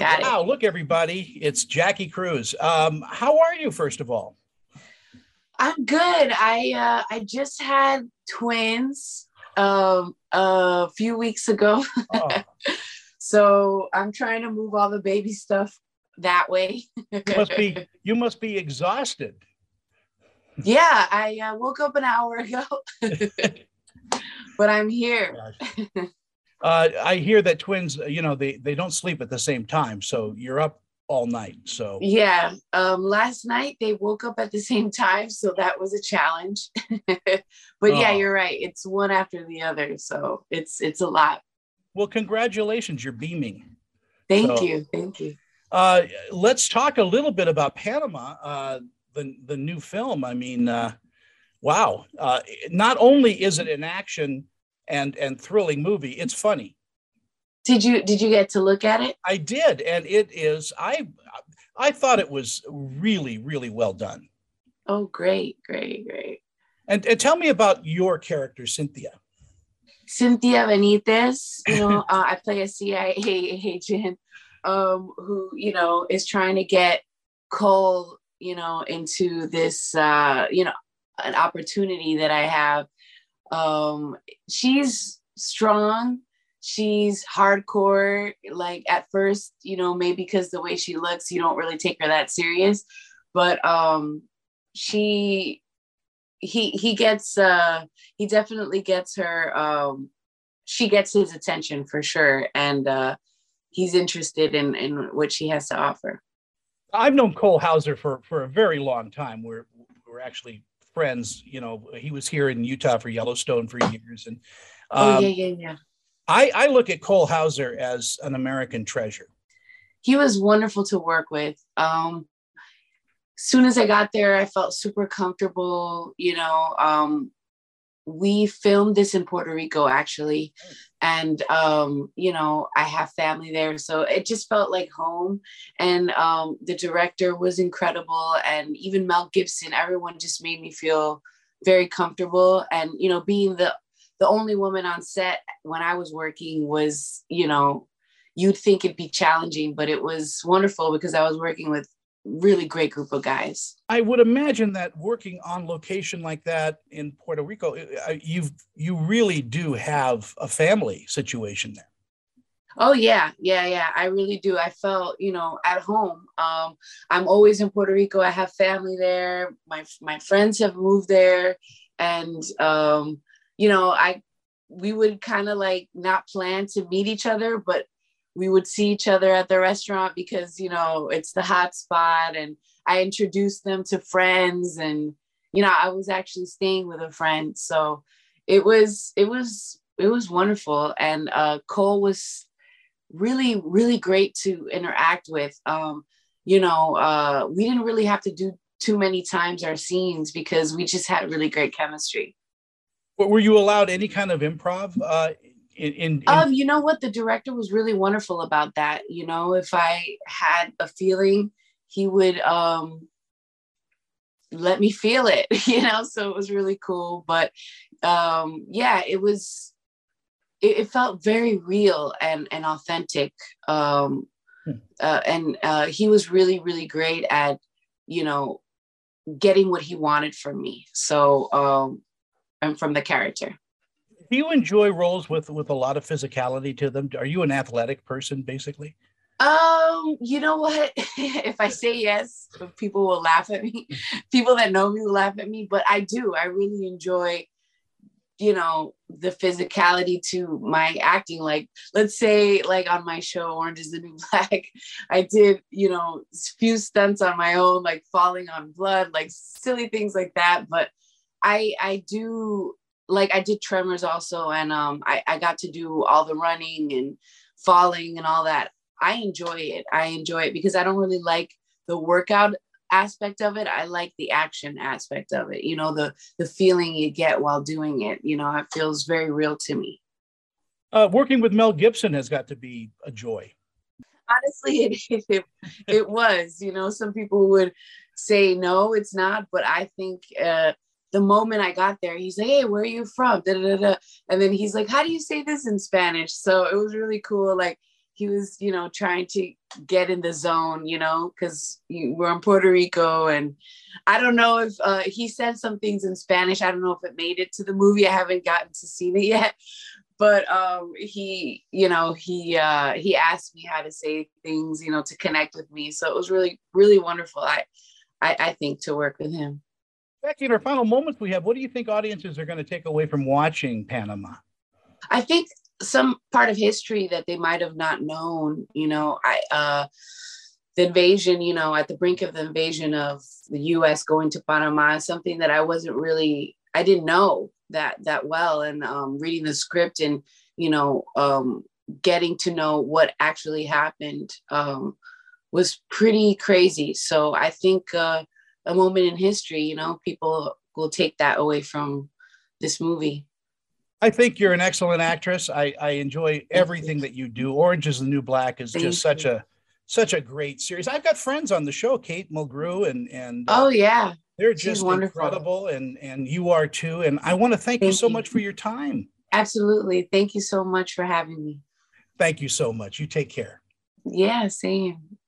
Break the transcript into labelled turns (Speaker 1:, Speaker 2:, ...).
Speaker 1: Got
Speaker 2: wow, look, everybody. It's Jackie Cruz. Um, how are you, first of all?
Speaker 1: I'm good. I uh, I just had twins um, a few weeks ago. Oh. so I'm trying to move all the baby stuff that way.
Speaker 2: you must be you must be exhausted.
Speaker 1: Yeah, I uh, woke up an hour ago, but I'm here.
Speaker 2: Uh, I hear that twins, you know, they they don't sleep at the same time, so you're up all night. So
Speaker 1: yeah, um, last night they woke up at the same time, so that was a challenge. but oh. yeah, you're right. It's one after the other, so it's it's a lot.
Speaker 2: Well, congratulations, you're beaming.
Speaker 1: Thank so, you, thank you.
Speaker 2: Uh, let's talk a little bit about Panama, uh, the the new film. I mean, uh, wow! Uh, not only is it an action and and thrilling movie, it's funny.
Speaker 1: Did you did you get to look at it?
Speaker 2: I did, and it is. I I thought it was really really well done.
Speaker 1: Oh, great, great, great.
Speaker 2: And, and tell me about your character, Cynthia.
Speaker 1: Cynthia Benitez. You know, uh, I play a CIA agent um, who you know is trying to get Cole, you know, into this, uh, you know, an opportunity that I have. Um, she's strong. She's hardcore. Like at first, you know, maybe because the way she looks, you don't really take her that serious. But um, she, he, he gets, uh, he definitely gets her. Um, she gets his attention for sure, and uh, he's interested in in what she has to offer.
Speaker 2: I've known Cole Hauser for for a very long time. We're we're actually friends. You know, he was here in Utah for Yellowstone for years, and
Speaker 1: um, oh yeah, yeah, yeah.
Speaker 2: I I look at Cole Hauser as an American treasure.
Speaker 1: He was wonderful to work with. Um, soon as I got there, I felt super comfortable. You know, um, we filmed this in Puerto Rico actually. And, um, you know, I have family there. So it just felt like home. And um, the director was incredible. And even Mel Gibson, everyone just made me feel very comfortable. And, you know, being the, the only woman on set when I was working was, you know, you'd think it'd be challenging, but it was wonderful because I was working with really great group of guys.
Speaker 2: I would imagine that working on location like that in Puerto Rico, uh, you've you really do have a family situation there.
Speaker 1: Oh yeah, yeah, yeah. I really do. I felt, you know, at home. Um, I'm always in Puerto Rico. I have family there. My my friends have moved there, and um, you know, I we would kind of like not plan to meet each other, but we would see each other at the restaurant because you know it's the hot spot and i introduced them to friends and you know i was actually staying with a friend. So it was it was it was wonderful. And uh, cole was really really great to interact with. Um, you know uh, we didn't really have to do too many times our scenes because we just had really great chemistry.
Speaker 2: Were you allowed any kind of improv uh, in, in, in
Speaker 1: um you know what? The director was really wonderful about that. You know if i had a feeling he would um let me feel it you know so it was really cool. But um yeah it was it, it felt very real and and authentic. Um hmm. uh, and uh he was really really great at you know getting what he wanted from me. So um and from the character
Speaker 2: do you enjoy roles with with a lot of physicality to them? Are you an athletic person, basically?
Speaker 1: Um, you know what? if I say yes, people will laugh at me. People that know me will laugh at me, but I do. I really enjoy, you know, the physicality to my acting. Like, let's say, like on my show, Orange is the New Black, I did, you know, a few stunts on my own, like falling on blood, like silly things like that. But I I do like I did Tremors also, and um, I, I got to do all the running and falling and all that. I enjoy it. I enjoy it because I don't really like the workout aspect of it. I like the action aspect of it. You know, the the feeling you get while doing it. You know, it feels very real to me.
Speaker 2: Uh, working with Mel Gibson has got to be a joy.
Speaker 1: Honestly, it, it, it was. You know, some people would say no, it's not, but I think. Uh, the moment I got there, he's like, Hey, where are you from? Da, da, da, and then he's like, How do you say this in Spanish? So it was really cool. Like he was, you know, trying to get in the zone, you know, because we're in Puerto Rico, and I don't know if uh, he said some things in Spanish. I don't know if it made it to the movie. I haven't gotten to see it yet, but um, he, you know, he uh, he asked me how to say things, you know, to connect with me. So it was really, really wonderful. I, I, I think to work with him.
Speaker 2: Jackie, in our final moments we have, what do you think audiences are going to take away from watching Panama?
Speaker 1: I think some part of history that they might have not known. You know, I uh, the invasion. You know, at the brink of the invasion of the U.S. going to Panama is something that I wasn't really. I didn't know that that well, and um, reading the script and you know um, getting to know what actually happened um, was pretty crazy. So I think uh, a moment in history. You know, people will take that away from this movie.
Speaker 2: I think you're an excellent actress. I, I enjoy everything that you do. Orange is the New Black is Thank just such a such a great series. I've got friends on the show, Kate Mulgrew, and and
Speaker 1: uh, oh yeah,
Speaker 2: they're just incredible, and and you are too. And I want to thank, thank you so you. much for your time.
Speaker 1: Absolutely, thank you so much for having me.
Speaker 2: Thank you so much. You take care.
Speaker 1: Yeah, same.